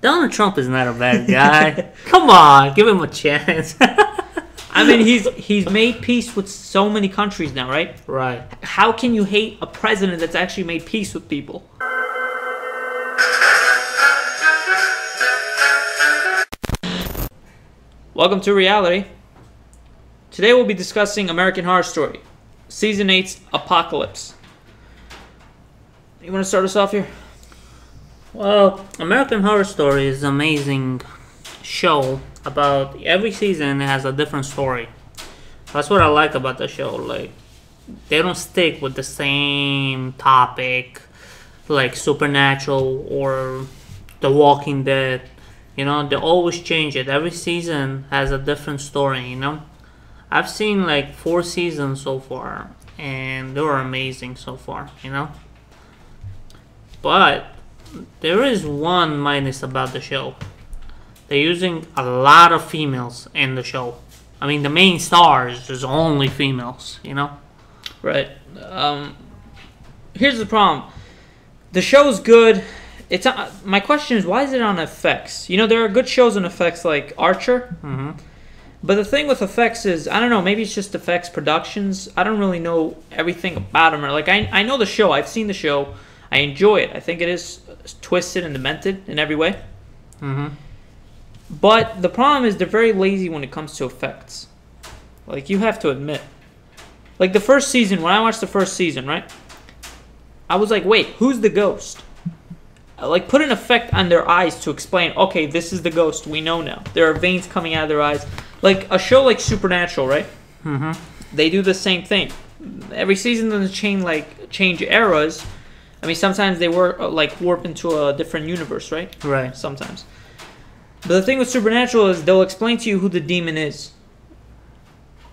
Donald Trump is not a bad guy. Come on, give him a chance. I mean, he's he's made peace with so many countries now, right? right. How can you hate a president that's actually made peace with people? Welcome to reality. Today we'll be discussing American Horror Story, Season 8's Apocalypse. You want to start us off here? Well, American Horror Story is an amazing show about every season has a different story. That's what I like about the show. Like they don't stick with the same topic like Supernatural or The Walking Dead. You know, they always change it. Every season has a different story, you know? I've seen like four seasons so far and they were amazing so far, you know? But there is one minus about the show. They're using a lot of females in the show. I mean, the main stars is only females, you know? Right. Um, here's the problem. The show's good. It's uh, my question is why is it on FX? You know there are good shows on FX like Archer. hmm But the thing with FX is, I don't know, maybe it's just FX productions. I don't really know everything about them. Or like, I, I know the show, I've seen the show, I enjoy it. I think it is twisted and demented in every way. hmm But the problem is, they're very lazy when it comes to effects. Like, you have to admit. Like, the first season, when I watched the first season, right? I was like, wait, who's the ghost? Like, put an effect on their eyes to explain, okay, this is the ghost, we know now. There are veins coming out of their eyes. Like, a show like Supernatural, right? hmm they do the same thing. Every season doesn't change like change eras. I mean, sometimes they work uh, like warp into a different universe, right? Right. Sometimes. But the thing with Supernatural is they'll explain to you who the demon is.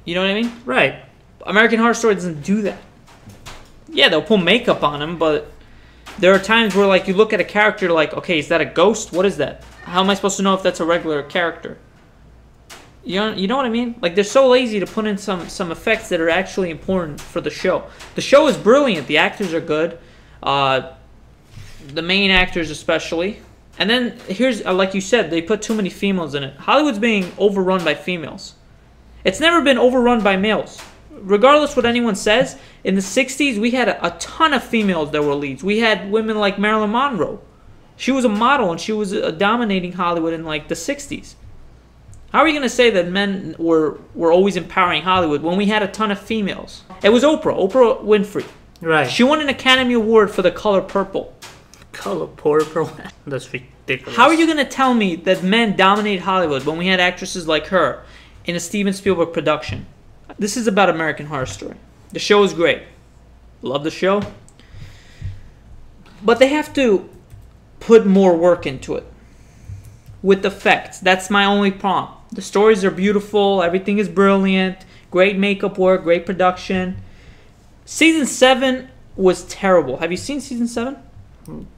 You know what I mean? Right. American Horror Story doesn't do that. Yeah, they'll put makeup on him, but there are times where like you look at a character like, okay, is that a ghost? What is that? How am I supposed to know if that's a regular character? You know, you know what I mean? Like they're so lazy to put in some some effects that are actually important for the show. The show is brilliant. The actors are good. Uh, the main actors especially. And then here's uh, like you said, they put too many females in it. Hollywood's being overrun by females. It's never been overrun by males. Regardless what anyone says, in the 60s we had a, a ton of females that were leads. We had women like Marilyn Monroe. She was a model and she was uh, dominating Hollywood in like the 60s. How are you going to say that men were were always empowering Hollywood when we had a ton of females? It was Oprah, Oprah Winfrey. Right. She won an Academy Award for The Color Purple. color purple. That's ridiculous. How are you going to tell me that men dominate Hollywood when we had actresses like her in a Steven Spielberg production? This is about American Horror Story. The show is great. Love the show. But they have to put more work into it with effects. That's my only problem. The stories are beautiful, everything is brilliant, great makeup work, great production. Season 7 was terrible. Have you seen season 7?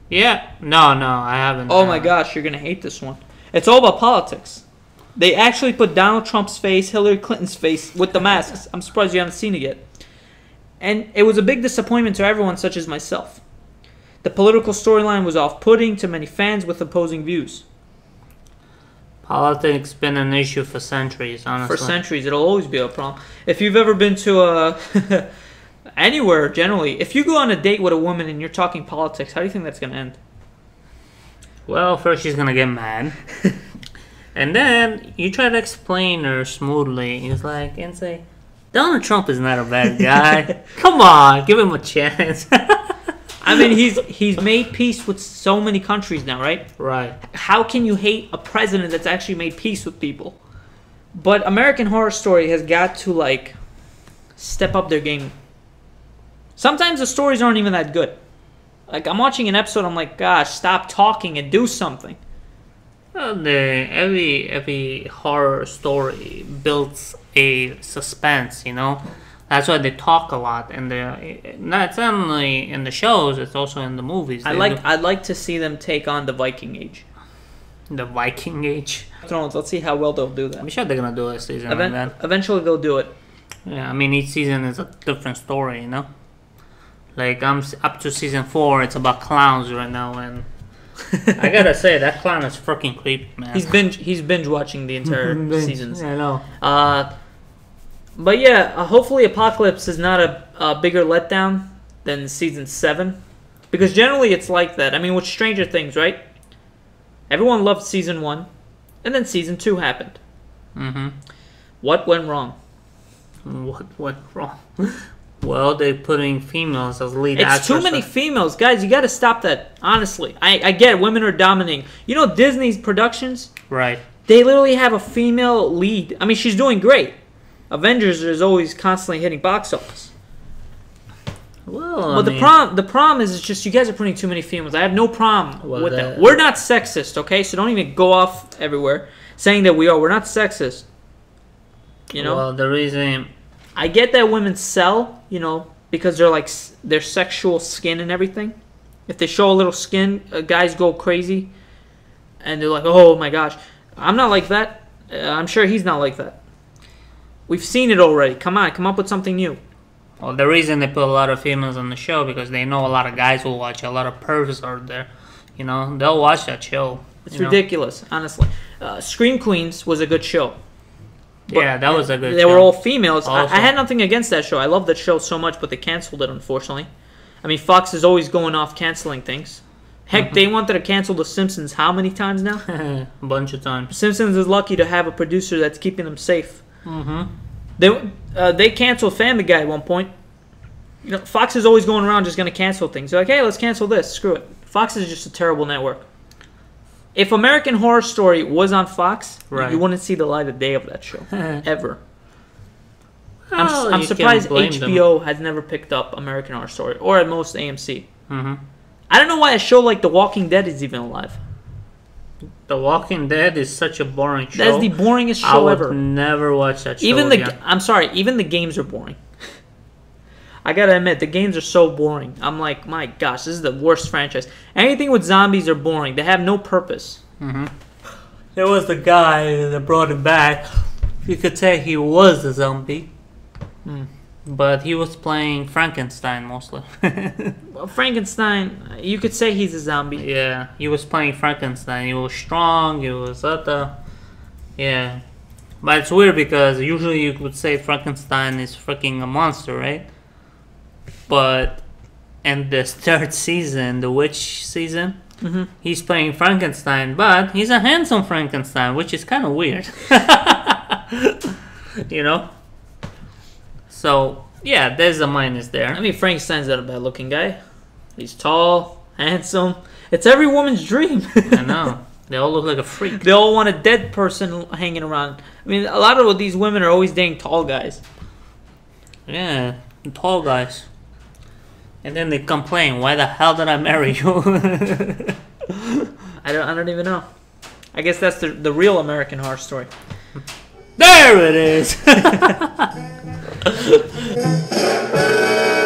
Yeah. No, no, I haven't. Oh my gosh, you're gonna hate this one. It's all about politics. They actually put Donald Trump's face, Hillary Clinton's face with the masks. I'm surprised you haven't seen it yet. And it was a big disappointment to everyone, such as myself. The political storyline was off putting to many fans with opposing views. Politics been an issue for centuries, honestly. For centuries, it'll always be a problem. If you've ever been to a. anywhere, generally, if you go on a date with a woman and you're talking politics, how do you think that's gonna end? Well, first she's gonna get mad, and then you try to explain her smoothly. He's like, and say, Donald Trump is not a bad guy. Come on, give him a chance. I mean, he's he's made peace with so many countries now, right? right. how can you hate a president that's actually made peace with people? But American Horror Story has got to like step up their game. Sometimes the stories aren't even that good. Like I'm watching an episode, I'm like, gosh, stop talking and do something. Well, the every every horror story builds a suspense. You know, that's why they talk a lot, and the not only in the shows, it's also in the movies. I like, I'd like to see them take on the Viking Age. the Viking Age. Thrones. Let's see how well they'll do that. I'm sure they're gonna do it a season Even- like eventually they'll do it. Yeah, I mean each season is a different story, you know. Like I'm up to season four, it's about clowns right now, and I gotta say that clown is freaking creepy, man. He's binge. He's binge watching the entire seasons. I know. Uh, but yeah, uh, hopefully Apocalypse is not a, a bigger letdown than season seven, because generally it's like that. I mean, with Stranger Things, right? Everyone loved season one, and then season two happened. Mm-hmm. What went wrong? What went wrong? Well, they're putting females as lead It's too many females, guys. You got to stop that. Honestly, I, I get it, women are dominating. You know, Disney's productions, Right. they literally have a female lead. I mean, she's doing great. Avengers is always constantly hitting box office. Well, But I the mean, problem, the problem is, it's just you guys are putting too many females. I have no problem Well, with that- that. We're not sexist, okay? So don't even go off everywhere saying that we are. We're not sexist. You know, Well, the reason. I get that women sell, you know, because they're like their sexual skin and everything. If they show a little skin, uh, guys go crazy, and they're like, "Oh my gosh," I'm not like that. Uh, I'm sure he's not like that. We've seen it already. Come on, come up with something new. Well, the reason they put a lot of females on the show because they know a lot of guys will watch. A lot of pervs are there. You know, they'll watch that show. It's you know? ridiculous, honestly. Uh, Scream Queens was a good show. Yeah, that was a good. They show. were all females. I, I had nothing against that show. I love that show so much, but they canceled it, unfortunately. I mean, Fox is always going off canceling things. Heck, Mm-hmm. they wanted to cancel The Simpsons how many times now? a bunch of times. Simpsons is lucky to have a producer that's keeping them safe. Mm-hmm. They uh, they canceled Family Guy at one point. You know, Fox is always going around just going to cancel things. They're like, hey, let's cancel this. Screw it. Fox is just a terrible network. If American Horror Story was on Fox, Right. you wouldn't see the light of day of that show ever. I'm, I'm surprised can't them. HBO has never picked up American Horror Story, or at most AMC. Mm-hmm. I don't know why a show like The Walking Dead is even alive. The Walking Dead is such a boring show. That's the boringest show I would ever. never watch that show Even the again. I'm sorry, even the games are boring. I gotta admit, the games are so boring. I'm like, my gosh, this is the worst franchise. Anything with zombies are boring. They have no purpose. There was the guy that brought him back. You could say he was a zombie. Hmm. But he was playing Frankenstein mostly. Well, Frankenstein, you could say he's a zombie. yeah, he was playing Frankenstein. He was strong, he was other. Yeah. But it's weird because usually you would say Frankenstein is freaking a monster, right? But in this third season, the witch season, Mhm. he's playing Frankenstein, but he's a handsome Frankenstein, which is kind of weird. you know? So, yeah, there's a minus there. I mean, Frankenstein's not a bad looking guy. He's tall, handsome. It's every woman's dream. I know. They all look like a freak. they all want a dead person hanging around. I mean, a lot of these women are always dating tall guys. Yeah, tall guys. And then they complain, why the hell did I marry you? I don't, I don't even know. I guess that's the, the real American horror story. there it is!